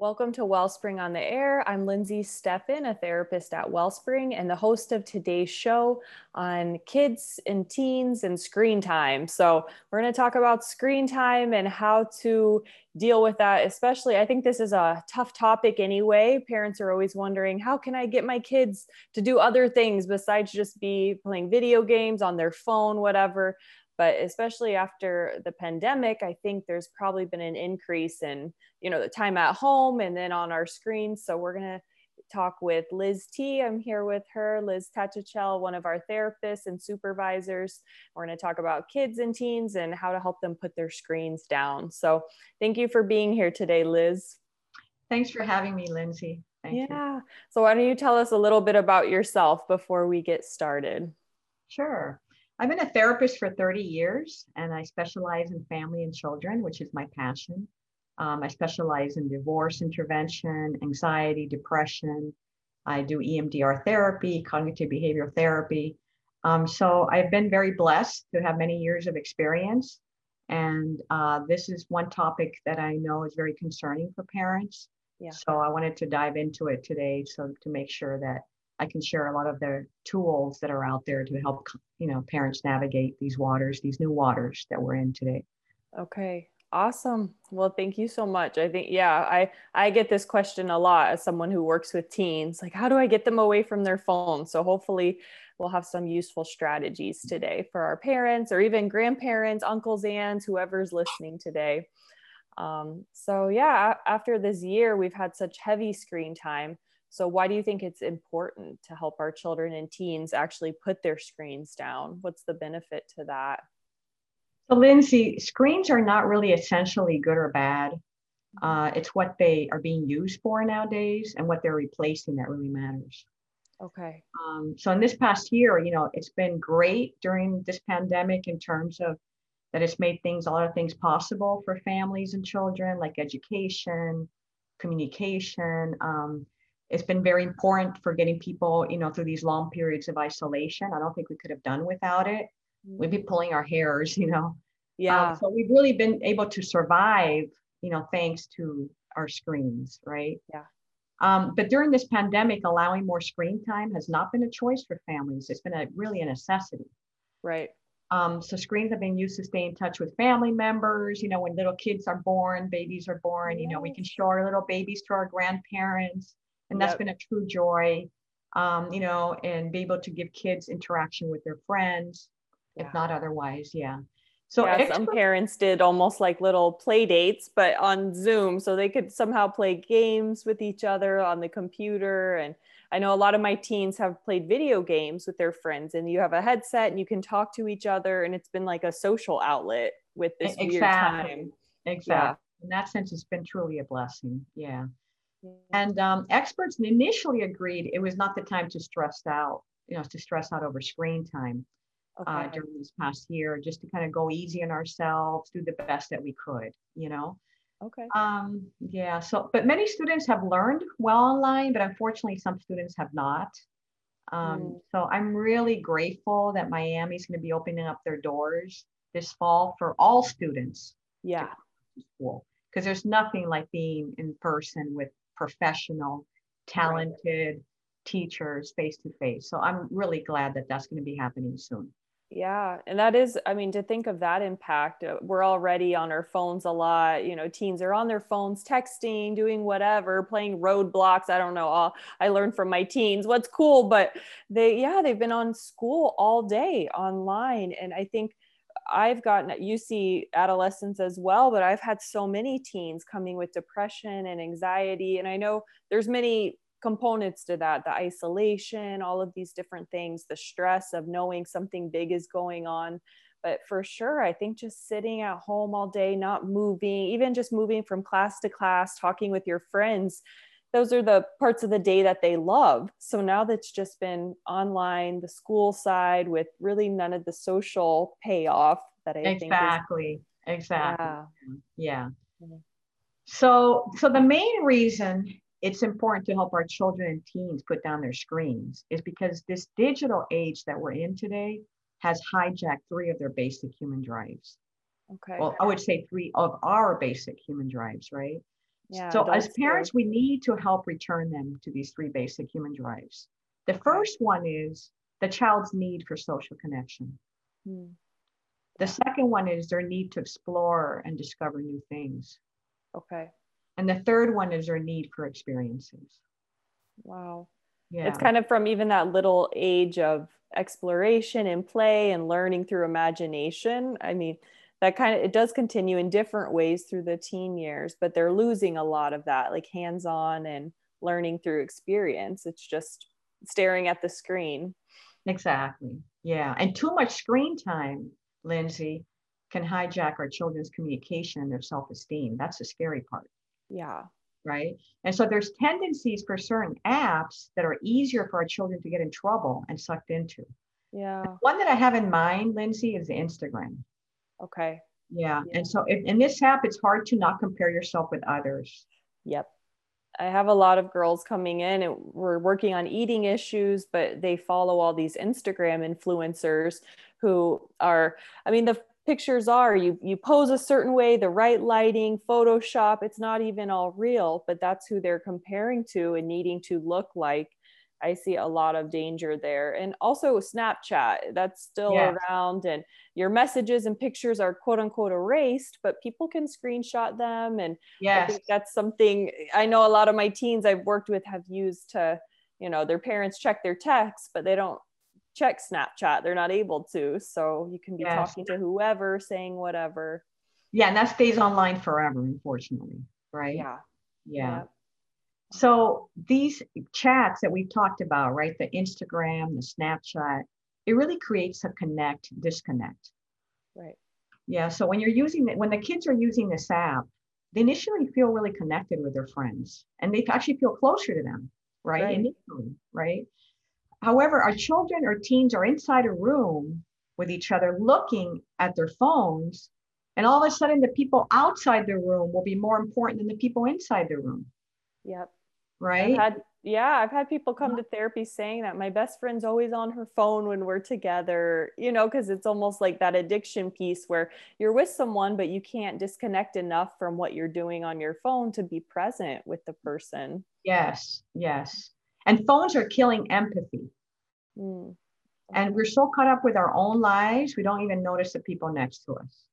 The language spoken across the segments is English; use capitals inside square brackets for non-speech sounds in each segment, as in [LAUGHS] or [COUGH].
Welcome to Wellspring on the Air. I'm Lindsay Steffen, a therapist at Wellspring, and the host of today's show on kids and teens and screen time. So, we're going to talk about screen time and how to deal with that, especially. I think this is a tough topic anyway. Parents are always wondering, how can I get my kids to do other things besides just be playing video games on their phone, whatever but especially after the pandemic i think there's probably been an increase in you know the time at home and then on our screens. So we're going to talk with liz t. I'm here with her liz tachachel one of our therapists and supervisors. We're going to talk about kids and teens and how to help them put their screens down. So thank you for being here today liz. Thanks for having me lindsay. Thank yeah. You. so why don't you tell us a little bit about yourself before we get started? Sure I've been a therapist for 30 years and I specialize in family and children, which is my passion. Um, I specialize in divorce intervention, anxiety, depression. I do EMDR therapy, cognitive behavioral therapy. Um, so I've been very blessed to have many years of experience. And uh, this is one topic that I know is very concerning for parents. Yeah. So I wanted to dive into it today so to make sure that I can share a lot of the tools that are out there to help you know parents navigate these waters, these new waters that we're in today. Okay. Awesome. Well, thank you so much. I think yeah, I I get this question a lot as someone who works with teens, like how do I get them away from their phones? So hopefully we'll have some useful strategies today for our parents or even grandparents, uncles, aunts, whoever's listening today. Um, so yeah, after this year, we've had such heavy screen time. So, why do you think it's important to help our children and teens actually put their screens down? What's the benefit to that? So, Lindsay, screens are not really essentially good or bad. Uh, it's what they are being used for nowadays and what they're replacing that really matters. Okay. Um, so, in this past year, you know, it's been great during this pandemic in terms of that it's made things, a lot of things possible for families and children, like education, communication. Um, it's been very important for getting people, you know, through these long periods of isolation. I don't think we could have done without it. We'd be pulling our hairs, [LAUGHS] you know. Yeah. Um, so we've really been able to survive, you know, thanks to our screens, right? Yeah. Um, but during this pandemic, allowing more screen time has not been a choice for families. It's been a really a necessity. Right. Um, so screens have been used to stay in touch with family members. You know, when little kids are born, babies are born. Yes. You know, we can show our little babies to our grandparents and that's yep. been a true joy um, you know and be able to give kids interaction with their friends yeah. if not otherwise yeah so yeah, some parents did almost like little play dates but on zoom so they could somehow play games with each other on the computer and i know a lot of my teens have played video games with their friends and you have a headset and you can talk to each other and it's been like a social outlet with this exactly. weird time exactly yeah. in that sense it's been truly a blessing yeah and um, experts initially agreed it was not the time to stress out, you know, to stress out over screen time uh, okay. uh, during this past year, just to kind of go easy on ourselves, do the best that we could, you know. Okay. Um, yeah. So, but many students have learned well online, but unfortunately, some students have not. Um, mm. So, I'm really grateful that Miami is going to be opening up their doors this fall for all students. Yeah. School because there's nothing like being in person with professional, talented teachers face to face. So I'm really glad that that's going to be happening soon. Yeah. And that is, I mean, to think of that impact, uh, we're already on our phones a lot. You know, teens are on their phones, texting, doing whatever, playing Roblox. I don't know. All, I learned from my teens what's cool, but they, yeah, they've been on school all day online. And I think I've gotten you see adolescents as well, but I've had so many teens coming with depression and anxiety. And I know there's many components to that the isolation, all of these different things, the stress of knowing something big is going on. But for sure, I think just sitting at home all day, not moving, even just moving from class to class, talking with your friends, those are the parts of the day that they love. So now that's just been online, the school side with really none of the social payoff that I exactly. think exactly exactly yeah. yeah. So so the main reason it's important to help our children and teens put down their screens is because this digital age that we're in today has hijacked three of their basic human drives. Okay. Well, I would say three of our basic human drives, right? Yeah. so as parents, we need to help return them to these three basic human drives. The first one is the child's need for social connection. Hmm. The second one is their need to explore and discover new things. Okay. And the third one is their need for experiences. Wow. Yeah. It's kind of from even that little age of exploration and play and learning through imagination. I mean, that kind of it does continue in different ways through the teen years, but they're losing a lot of that, like hands-on and learning through experience. It's just staring at the screen. Exactly. Yeah. And too much screen time, Lindsay, can hijack our children's communication and their self esteem. That's the scary part, Yeah. right? And so there's tendencies for certain apps that are easier for our children to get in trouble and sucked into. Yeah. One that I have in mind, Lindsay, is Instagram. Okay. Yeah. Yeah. And so if, in this app, it's hard to not compare yourself with others. Yep. I have a lot of girls coming in and we're working on eating issues, but they follow all these Instagram influencers who are, I mean, the pictures are you you pose a certain way, the right lighting, Photoshop, it's not even all real, but that's who they're comparing to and needing to look like. I see a lot of danger there. And also Snapchat, that's still Yes. around and your messages and pictures are quote unquote erased, but people can screenshot them and I think that's something I know a lot of my teens I've worked with have used to, you know, their parents check their texts, but they don't check Snapchat. They're not able to. So you can be Yes. talking to whoever, saying whatever. Yeah. And that stays online forever, unfortunately. Right. Yeah. Yeah. So these chats that we've talked about, right? The Instagram, the Snapchat, it really creates a connect disconnect. Right. Yeah. So when you're using it, when the kids are using this app, they initially feel really connected with their friends and they actually feel closer to them, right? Right. Initially, right? However, our children or teens are inside a room with each other looking at their phones. And all of a sudden, the people outside the room will be more important than the people inside the room, Yep. Right? I've had yeah, I've had people come to therapy saying that my best friend's always on her phone when we're together, you know, because it's almost like that addiction piece where you're with someone, but you can't disconnect enough from what you're doing on your phone to be present with the person. Yes, yes. And phones are killing empathy. Mm. And we're so caught up with our own lives, we don't even notice the people next to us.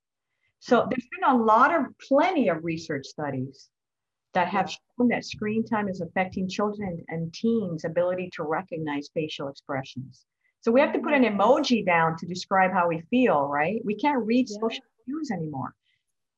So there's been a lot of plenty of research studies that have shown that screen time is affecting children and teens' ability to recognize facial expressions. So we have to put an emoji down to describe how we feel, right? We can't read Yeah. social cues anymore.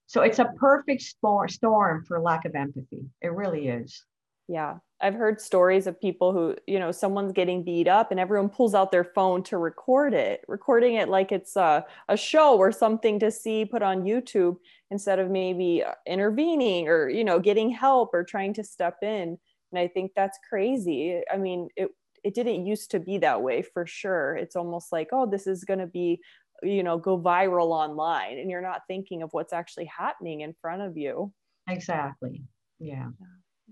So it's a perfect stor- storm for lack of empathy. It really is. Yeah. I've heard stories of people who, you know, someone's getting beat up and everyone pulls out their phone to record it, recording it like it's a, a show or something to see put on YouTube instead of maybe uh, intervening or, you know, getting help or trying to step in. And I think that's crazy. I mean, it, it didn't used to be that way for sure. It's almost like, oh, this is going to be, you know, go viral online and you're not thinking of what's actually happening in front of you. Exactly. Yeah.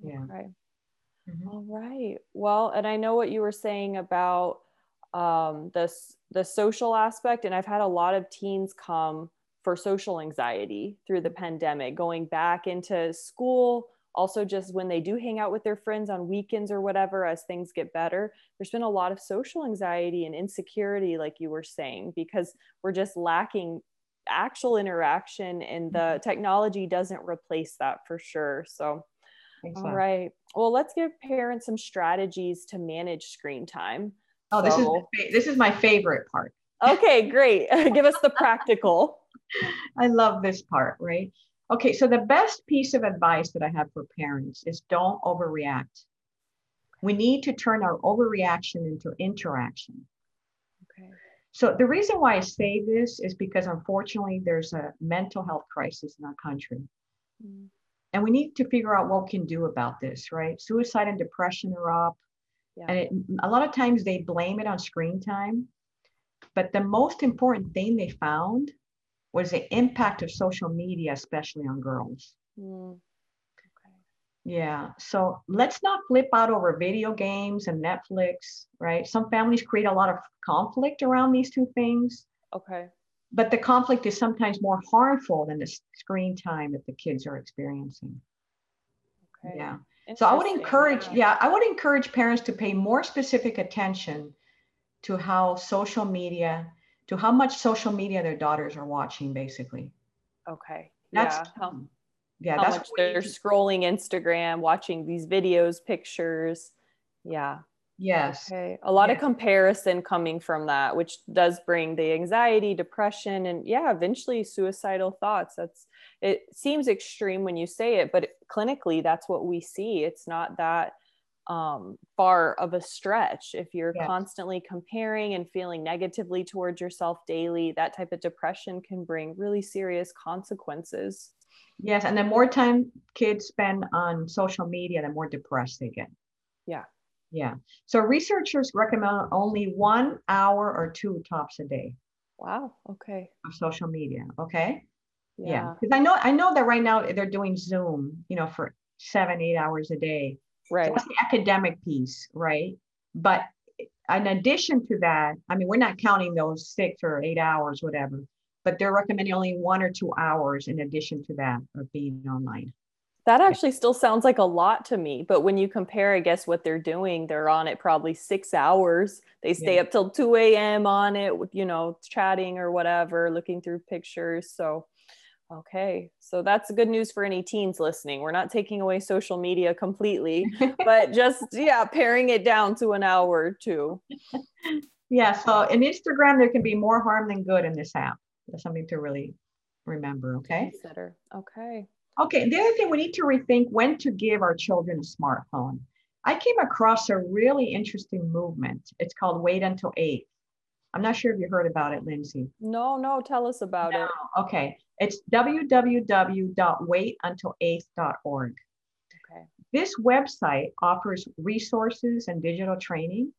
Yeah. Okay. Mhm. All right. Well, and I know what you were saying about um, this the social aspect, and I've had a lot of teens come for social anxiety through the pandemic, going back into school. Also, just when they do hang out with their friends on weekends or whatever, as things get better, there's been a lot of social anxiety and insecurity, like you were saying, because we're just lacking actual interaction, and the technology doesn't replace that for sure. So, All right. Well, let's give parents some strategies to manage screen time. Oh, this is So- my fa- this is my favorite part. Okay, great. [LAUGHS] give us the practical. [LAUGHS] I love this part, right? Okay, so the best piece of advice that I have for parents is don't overreact. We need to turn our overreaction into interaction. Okay. So the reason why I say this is because unfortunately there's a mental health crisis in our country. Mm, And we need to figure out what we can do about this, right? Suicide and depression are up. Yeah. And it, a lot of times they blame it on screen time. But the most important thing they found was the impact of social media, especially on girls. Mm, Okay. Yeah. So let's not flip out over video games and Netflix, right? Some families create a lot of conflict around these two things, Okay. But the conflict is sometimes more harmful than the screen time that the kids are experiencing. Okay. Yeah. So I would encourage, yeah. I would encourage parents to pay more specific attention to how social media, to how much social media their daughters are watching, basically. Okay. That's yeah. How, yeah, how that's much they're scrolling Instagram, watching these videos, pictures. Yeah. Yes. Okay. A lot of comparison coming from that, which does bring the anxiety, depression, and yeah, eventually suicidal thoughts. That's it seems extreme when you say it, but clinically that's what we see. It's not that um, far of a stretch. If you're Yes. constantly comparing and feeling negatively towards yourself daily, that type of depression can bring really serious consequences. Yes. And the more time kids spend on social media, the more depressed they get. Yeah. Yeah. So researchers recommend only one hour or two tops a day Wow. Okay. of social media. Okay. Yeah. Yeah. Because I know I know that right now they're doing Zoom, you know, for seven, eight hours a day. Right. That's the academic piece, right? But in addition to that, I mean, we're not counting those six or eight hours, whatever, but they're recommending only one or two hours in addition to that of being online. That actually still sounds like a lot to me. But when you compare, I guess, what they're doing, they're on it probably six hours. They stay Yeah. up till 2 a.m. on it, you know, chatting or whatever, looking through pictures. So, okay. So that's good news for any teens listening. We're not taking away social media completely, but [LAUGHS] just, yeah, paring it down to an hour or two. [LAUGHS] Yeah. So in Instagram, there can be more harm than good in this app. That's something to really remember. Okay. Consider. Okay. Okay. The other thing we need to rethink when to give our children a smartphone. I came across a really interesting movement. It's called Wait Until Eight. I'm not sure if you heard about it, Lindsay. No, no, tell us about it. Okay. It's www.waituntil8th.org. Okay. This website offers resources and digital training.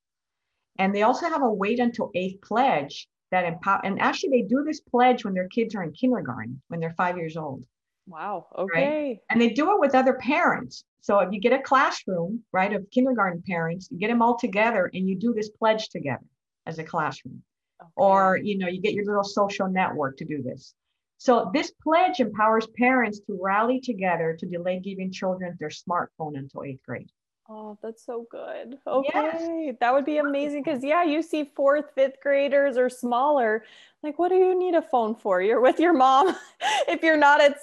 And they also have a wait until eighth pledge that empower and actually they do this pledge when their kids are in kindergarten, when they're five years old. Wow. Okay. And they do it with other parents. So if you get a classroom, right, of kindergarten parents, you get them all together and you do this pledge together as a classroom. Okay. Or, you know, you get your little social network to do this. So this pledge empowers parents to rally together to delay giving children their smartphone until eighth grade. Oh, that's so good. Yes. Okay. That would be amazing because, yeah, you see fourth, fifth graders or smaller. Like, what do you need a phone for? You're with your mom [LAUGHS] if you're not at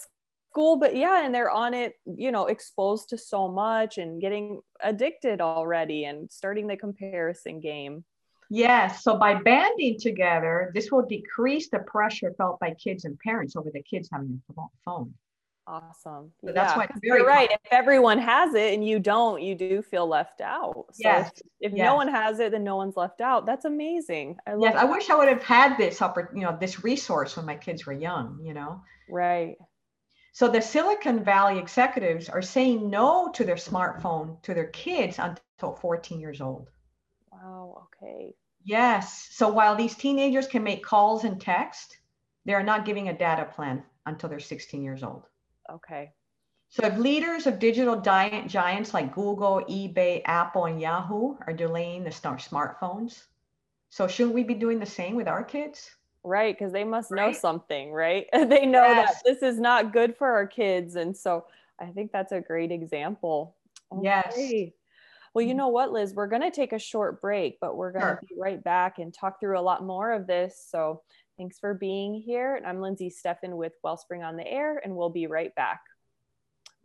school. But yeah, and they're on it, you know, exposed to so much and getting addicted already and starting the comparison game. Yes. So by banding together, this will decrease the pressure felt by kids and parents over the kids having a phone. Awesome. So that's why it's 'cause very you're right. If everyone has it and you don't, you do feel left out. So Yes, if, if yes. no one has it, then no one's left out. That's amazing. I love Yes, I wish I would have had this oppor- you know, this resource when my kids were young, you know. Right. So the Silicon Valley executives are saying no to their smartphone to their kids until 14 years old. Wow. Okay. Yes. So while these teenagers can make calls and text, they are not giving a data plan until they're 16 years old. Okay. So if leaders of digital giant giants like Google, eBay, Apple, and Yahoo are delaying the smart smartphones, so shouldn't we be doing the same with our kids? Right, because they must know Right? something, right? [LAUGHS] they know Yes. that this is not good for our kids. And so I think that's a great example. Yes. Well, you Mhm. know what, Liz? We're going to take a short break, but we're going to Sure. be right back and talk through a lot more of this. So thanks for being here. And I'm Lindsay Steffen with Wellspring on the Air, and we'll be right back.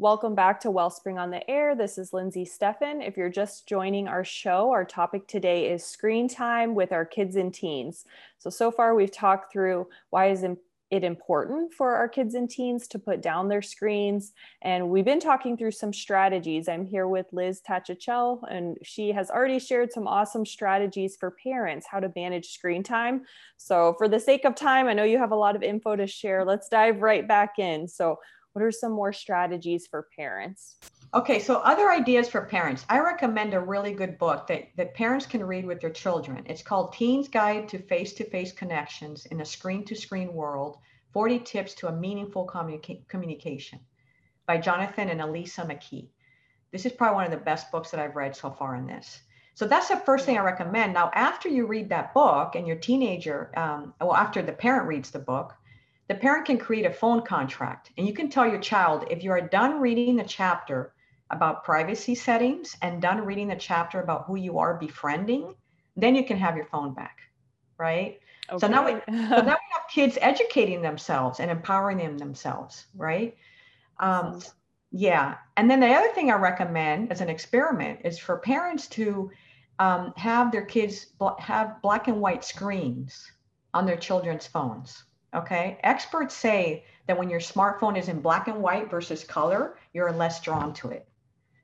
Welcome back to Wellspring on the Air. This is Lindsay Steffen. If you're just joining our show, our topic today is screen time with our kids and teens. So, so far we've talked through why is it important for our kids and teens to put down their screens. And we've been talking through some strategies. I'm here with Liz Tachachel, and she has already shared some awesome strategies for parents, how to manage screen time. So, for the sake of time, I know you have a lot of info to share. Let's dive right back in. So, what are some more strategies for parents? Okay, so other ideas for parents. I recommend a really good book that, that parents can read with their children. It's called Teens Guide to Face to Face Connections in a Screen to Screen World 40 Tips to a Meaningful Communica- Communication by Jonathan and Elisa McKee. This is probably one of the best books that I've read so far in this. So that's the first thing I recommend. Now, after you read that book and your teenager, um, well, after the parent reads the book, the parent can create a phone contract and you can tell your child if you are done reading the chapter about privacy settings and done reading the chapter about who you are befriending, then you can have your phone back, right? Okay. So now we so now we have kids educating themselves and empowering them themselves, right? Um, yeah, and then the other thing I recommend as an experiment is for parents to um, have their kids bl- have black and white screens on their children's phones. Okay, experts say that when your smartphone is in black and white versus color, you're less drawn to it.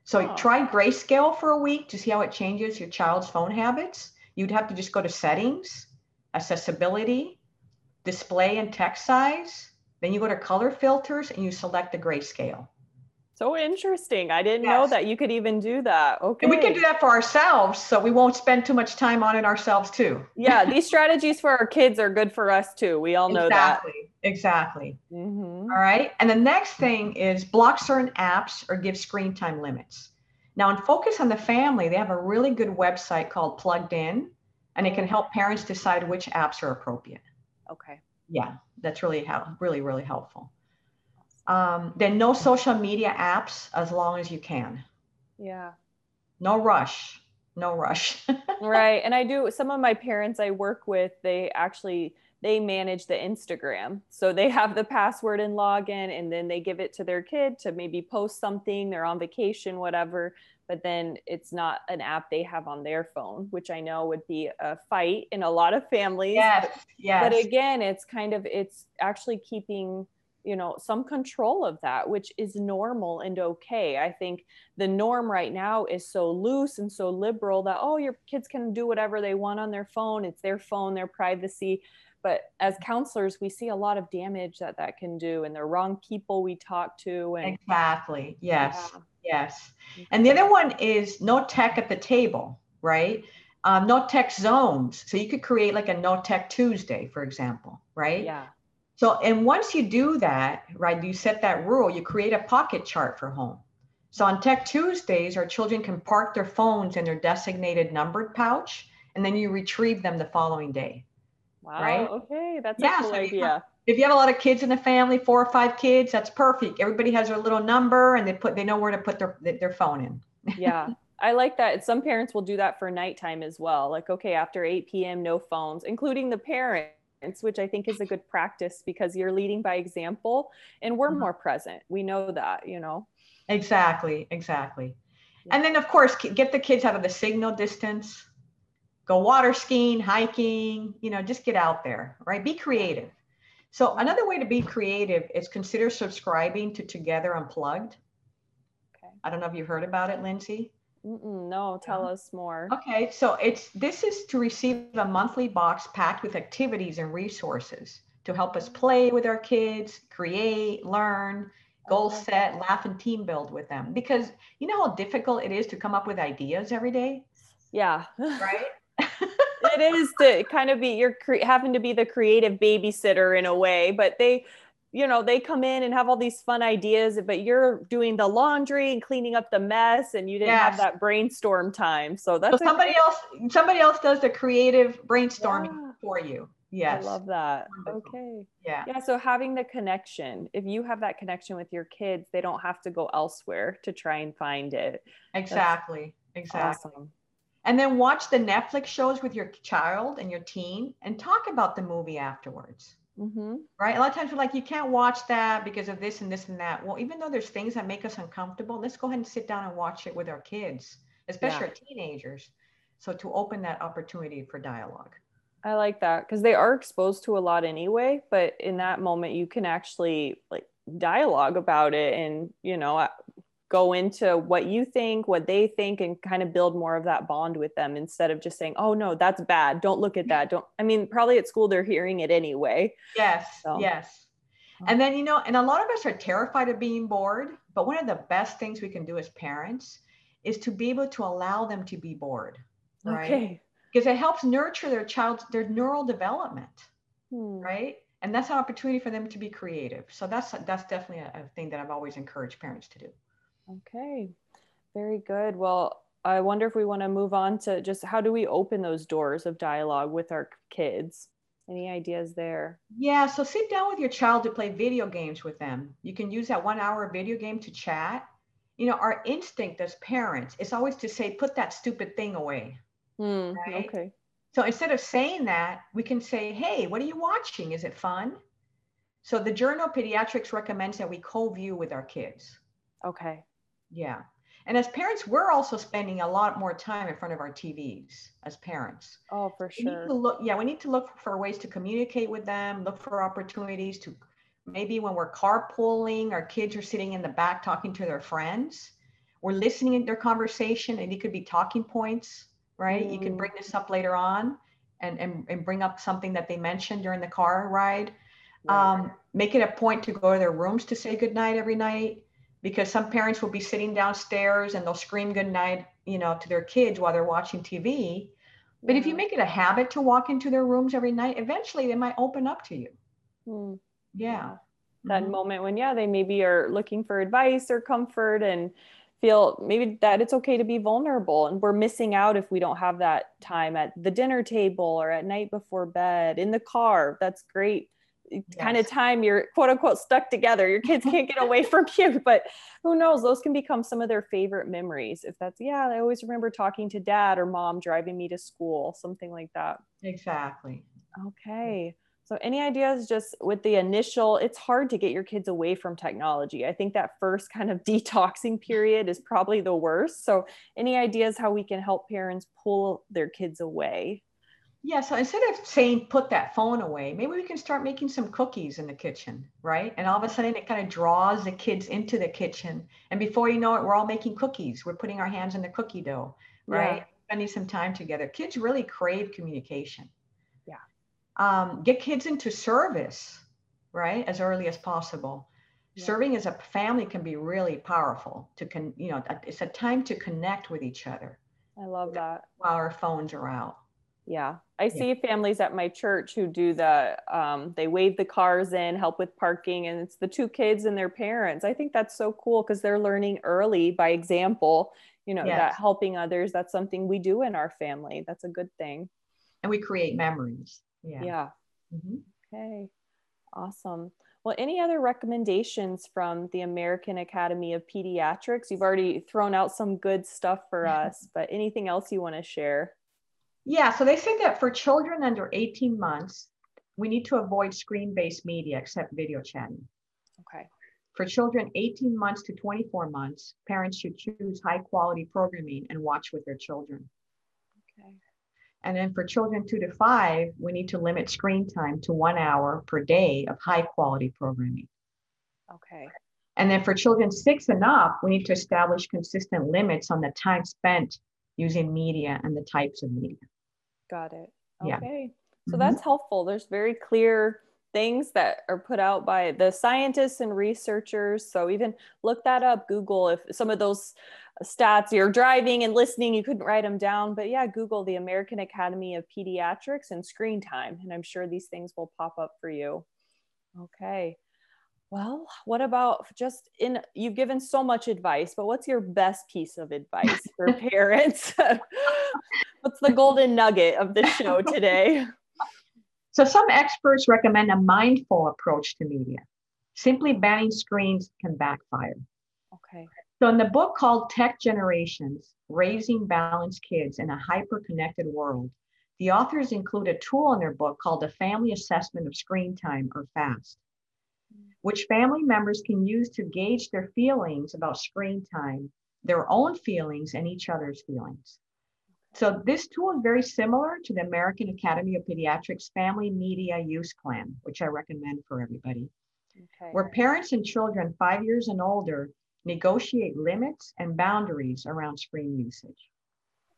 So oh. try grayscale for a week to see how it changes your child's phone habits. You'd have to just go to settings, accessibility, display and text size. Then you go to color filters and you select the grayscale. So interesting. I didn't yes. know that you could even do that. Okay. And we can do that for ourselves so we won't spend too much time on it ourselves too. yeah, these strategies for our kids are good for us too. We all know exactly. that. Exactly. Mm-hmm. All right. And the next thing is block certain apps or give screen time limits. Now, in Focus on the Family, they have a really good website called Plugged In, and it can help parents decide which apps are appropriate. Okay. Yeah, that's really how really really helpful. Um, then no social media apps as long as you can. Yeah. No rush. No rush. [LAUGHS] right. And I do some of my parents I work with, they actually they manage the Instagram. So they have the password and login and then they give it to their kid to maybe post something, they're on vacation, whatever. But then it's not an app they have on their phone, which I know would be a fight in a lot of families. Yes. Yes. But again, it's kind of it's actually keeping you know some control of that which is normal and okay. I think the norm right now is so loose and so liberal that oh your kids can do whatever they want on their phone. It's their phone their privacy. But as counselors we see a lot of damage that that can do and the wrong people we talk to and exactly. Yes. Yeah. yes. And the other one is no tech at the table right? Um, no tech zones. So you could create like a no tech tuesday for example right? Yeah so, and once you do that, right, you set that rule, you create a pocket chart for home. So on Tech Tuesdays, our children can park their phones in their designated numbered pouch, and then you retrieve them the following day. Wow. Right? Okay, that's yeah, a cool so idea. Have, if you have a lot of kids in the family, four or five kids, that's perfect. Everybody has their little number, and they put they know where to put their their phone in. [LAUGHS] yeah. I like that. Some parents will do that for nighttime as well. Like, okay, after 8 p.m., no phones, including the parent which I think is a good practice because you're leading by example and we're mm-hmm. more present. We know that, you know. Exactly, exactly. And then, of course, get the kids out of the signal distance, go water skiing, hiking, you know, just get out there, right? Be creative. So, another way to be creative is consider subscribing to Together Unplugged. Okay. I don't know if you've heard about it, Lindsay. Mm-mm, no, tell us more. Okay, so it's this is to receive a monthly box packed with activities and resources to help us play with our kids, create, learn, goal set, laugh, and team build with them. Because you know how difficult it is to come up with ideas every day. Yeah. Right. [LAUGHS] it is to kind of be you're cre- having to be the creative babysitter in a way, but they you know they come in and have all these fun ideas but you're doing the laundry and cleaning up the mess and you didn't yes. have that brainstorm time. So that's so somebody else somebody else does the creative brainstorming yeah. for you. Yes. i love that. Okay. Yeah. Yeah so having the connection if you have that connection with your kids they don't have to go elsewhere to try and find it. Exactly. That's exactly. awesome. and then watch the netflix shows with your child and your teen and talk about the movie afterwards Mm-hmm. Right. A lot of times we're like, you can't watch that because of this and this and that. Well, even though there's things that make us uncomfortable, let's go ahead and sit down and watch it with our kids, especially yeah. our teenagers. So to open that opportunity for dialogue. I like that because they are exposed to a lot anyway, but in that moment you can actually like dialogue about it and you know go into what you think, what they think, and kind of build more of that bond with them instead of just saying, oh, no, that's bad. Don't look at that. Don't, I mean, probably at school they're hearing it anyway. Yes. So. Yes. And then, you know, and a lot of us are terrified of being bored, but one of the best things we can do as parents is to be able to allow them to be bored. Right. Okay. Because it helps nurture their child's their neural development. Hmm. Right. And that's an opportunity for them to be creative. So that's that's definitely a, a thing that I've always encouraged parents to do. Okay, very good. Well, I wonder if we want to move on to just how do we open those doors of dialogue with our kids? Any ideas there? Yeah, so sit down with your child to play video games with them. You can use that one hour video game to chat. you know, our instinct as parents is always to say, put that stupid thing away. Mm, right? Okay. So instead of saying that, we can say, hey, what are you watching? Is it fun? So the Journal of Pediatrics recommends that we co-view with our kids. Okay. Yeah. And as parents, we're also spending a lot more time in front of our TVs as parents. Oh, for sure. We need to look, yeah, we need to look for ways to communicate with them, look for opportunities to maybe when we're carpooling, our kids are sitting in the back talking to their friends. We're listening to their conversation and it could be talking points, right? Mm. You can mm. bring this up later on and, and, and bring up something that they mentioned during the car ride um, make it a point to go to their rooms to say goodnight every night because some parents will be sitting downstairs and they'll scream goodnight, you know, to their kids while they're watching TV. But if you make it a habit to walk into their rooms every night, eventually they might open up to you. Mm. Yeah. That mm-hmm. moment when, yeah, they maybe are looking for advice or comfort and feel maybe that it's okay to be vulnerable. And we're missing out if we don't have that time at the dinner table or at night before bed, in the car. That's great yes. kind of time you're quote unquote stuck together. Your kids can't get away [LAUGHS] from you, but who knows? Those can become some of their favorite memories. If that's, yeah, I always remember talking to dad or mom driving me to school, something like that. Exactly. Okay. So, any ideas just with the initial? It's hard to get your kids away from technology. I think that first kind of [LAUGHS] detoxing period is probably the worst. So, any ideas how we can help parents pull their kids away? Yeah, so instead of saying put that phone away, maybe we can start making some cookies in the kitchen, right? And all of a sudden it kind of draws the kids into the kitchen. And before you know it, we're all making cookies. We're putting our hands in the cookie dough, right? Yeah. Spending some time together. Kids really crave communication. Yeah. Um, get kids into service, right? As early as possible. Yeah. Serving as a family can be really powerful to con, you know, it's a time to connect with each other. I love that. While our phones are out. Yeah. I see yeah. families at my church who do the, um, they wave the cars in, help with parking, and it's the two kids and their parents. I think that's so cool because they're learning early by example, you know, yes. that helping others, that's something we do in our family. That's a good thing. And we create memories. Yeah. Yeah. Mm-hmm. Okay. Awesome. Well, any other recommendations from the American Academy of Pediatrics? You've already thrown out some good stuff for [LAUGHS] us, but anything else you want to share? Yeah, so they say that for children under 18 months, we need to avoid screen-based media except video chatting. Okay. For children 18 months to 24 months, parents should choose high quality programming and watch with their children. Okay. And then for children two to five, we need to limit screen time to one hour per day of high quality programming. Okay. And then for children six and up, we need to establish consistent limits on the time spent using media and the types of media. Got it. Okay. Yeah. So mm-hmm. that's helpful. There's very clear things that are put out by the scientists and researchers. So even look that up, Google if some of those stats you're driving and listening, you couldn't write them down. But yeah, Google the American Academy of Pediatrics and screen time. And I'm sure these things will pop up for you. Okay. Well, what about just in you've given so much advice, but what's your best piece of advice for [LAUGHS] parents? [LAUGHS] what's the golden nugget of the show today? [LAUGHS] So, some experts recommend a mindful approach to media. Simply banning screens can backfire. Okay. So, in the book called Tech Generations Raising Balanced Kids in a Hyper Connected World, the authors include a tool in their book called the Family Assessment of Screen Time, or FAST which family members can use to gauge their feelings about screen time, their own feelings, and each other's feelings. So this tool is very similar to the American Academy of Pediatrics Family Media Use Plan, which I recommend for everybody, okay. where parents and children five years and older negotiate limits and boundaries around screen usage.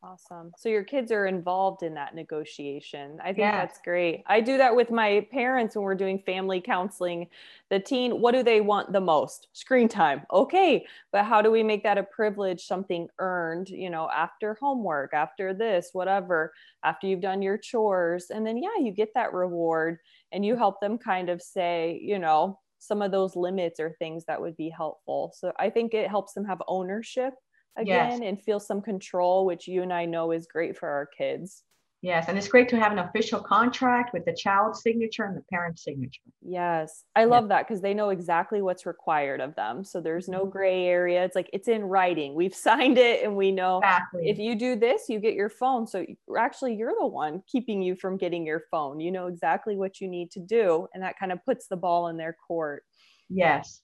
Awesome. So your kids are involved in that negotiation. I think yes. that's great. I do that with my parents when we're doing family counseling. The teen, what do they want the most? Screen time. Okay. But how do we make that a privilege, something earned, you know, after homework, after this, whatever, after you've done your chores? And then, yeah, you get that reward and you help them kind of say, you know, some of those limits or things that would be helpful. So I think it helps them have ownership again yes. and feel some control, which you and I know is great for our kids. Yes, and it's great to have an official contract with the child's signature and the parent's signature. Yes, I love yeah. that because they know exactly what's required of them. So there's no mm-hmm. gray area. It's like it's in writing. We've [LAUGHS] signed it and we know exactly. if you do this, you get your phone. So actually, you're the one keeping you from getting your phone. You know exactly what you need to do. And that kind of puts the ball in their court. Yes.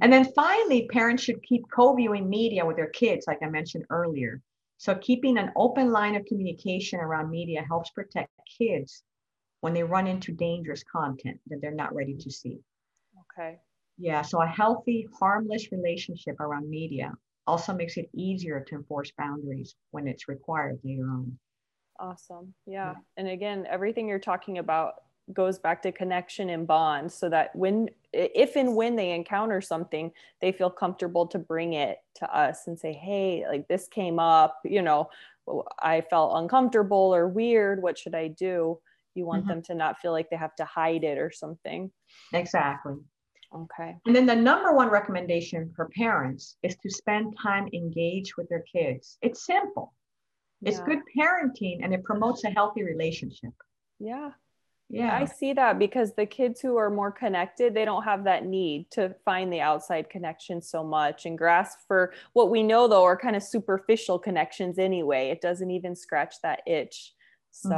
And then finally, parents should keep co viewing media with their kids, like I mentioned earlier. So keeping an open line of communication around media helps protect kids when they run into dangerous content that they're not ready to see. Okay. Yeah, so a healthy, harmless relationship around media also makes it easier to enforce boundaries when it's required later on. Awesome. Yeah. yeah. And again, everything you're talking about goes back to connection and bond so that when if and when they encounter something they feel comfortable to bring it to us and say hey like this came up you know i felt uncomfortable or weird what should i do? You want mm-hmm. them to not feel like they have to hide it or something. Exactly. Okay. And then the number one recommendation for parents is to spend time engaged with their kids. It's simple. It's yeah. good parenting and it promotes a healthy relationship. Yeah yeah i see that because the kids who are more connected they don't have that need to find the outside connection so much and grasp for what we know though are kind of superficial connections anyway it doesn't even scratch that itch so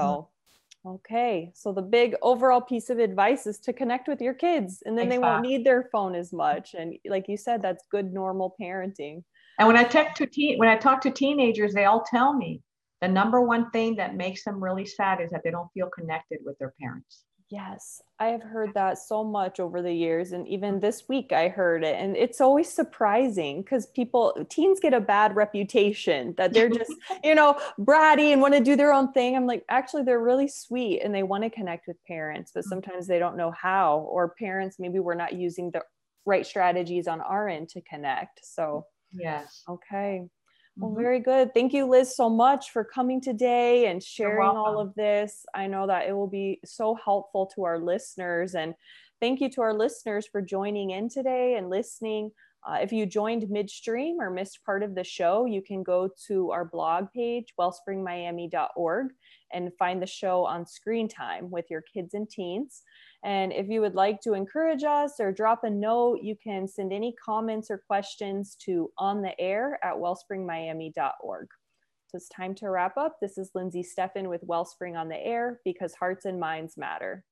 mm-hmm. okay so the big overall piece of advice is to connect with your kids and then exactly. they won't need their phone as much and like you said that's good normal parenting and when i talk to teen when i talk to teenagers they all tell me the number one thing that makes them really sad is that they don't feel connected with their parents. Yes, I have heard that so much over the years. And even this week, I heard it. And it's always surprising because people, teens get a bad reputation that they're [LAUGHS] just, you know, bratty and want to do their own thing. I'm like, actually, they're really sweet and they want to connect with parents, but mm-hmm. sometimes they don't know how. Or parents, maybe we're not using the right strategies on our end to connect. So, yes. Okay. Well, mm-hmm. very good. Thank you, Liz, so much for coming today and sharing all of this. I know that it will be so helpful to our listeners. And thank you to our listeners for joining in today and listening. Uh, if you joined midstream or missed part of the show, you can go to our blog page, wellspringmiami.org, and find the show on screen time with your kids and teens. And if you would like to encourage us or drop a note, you can send any comments or questions to on the air at wellspringmiami.org. So it's time to wrap up. This is Lindsay Steffen with Wellspring on the Air because hearts and minds matter.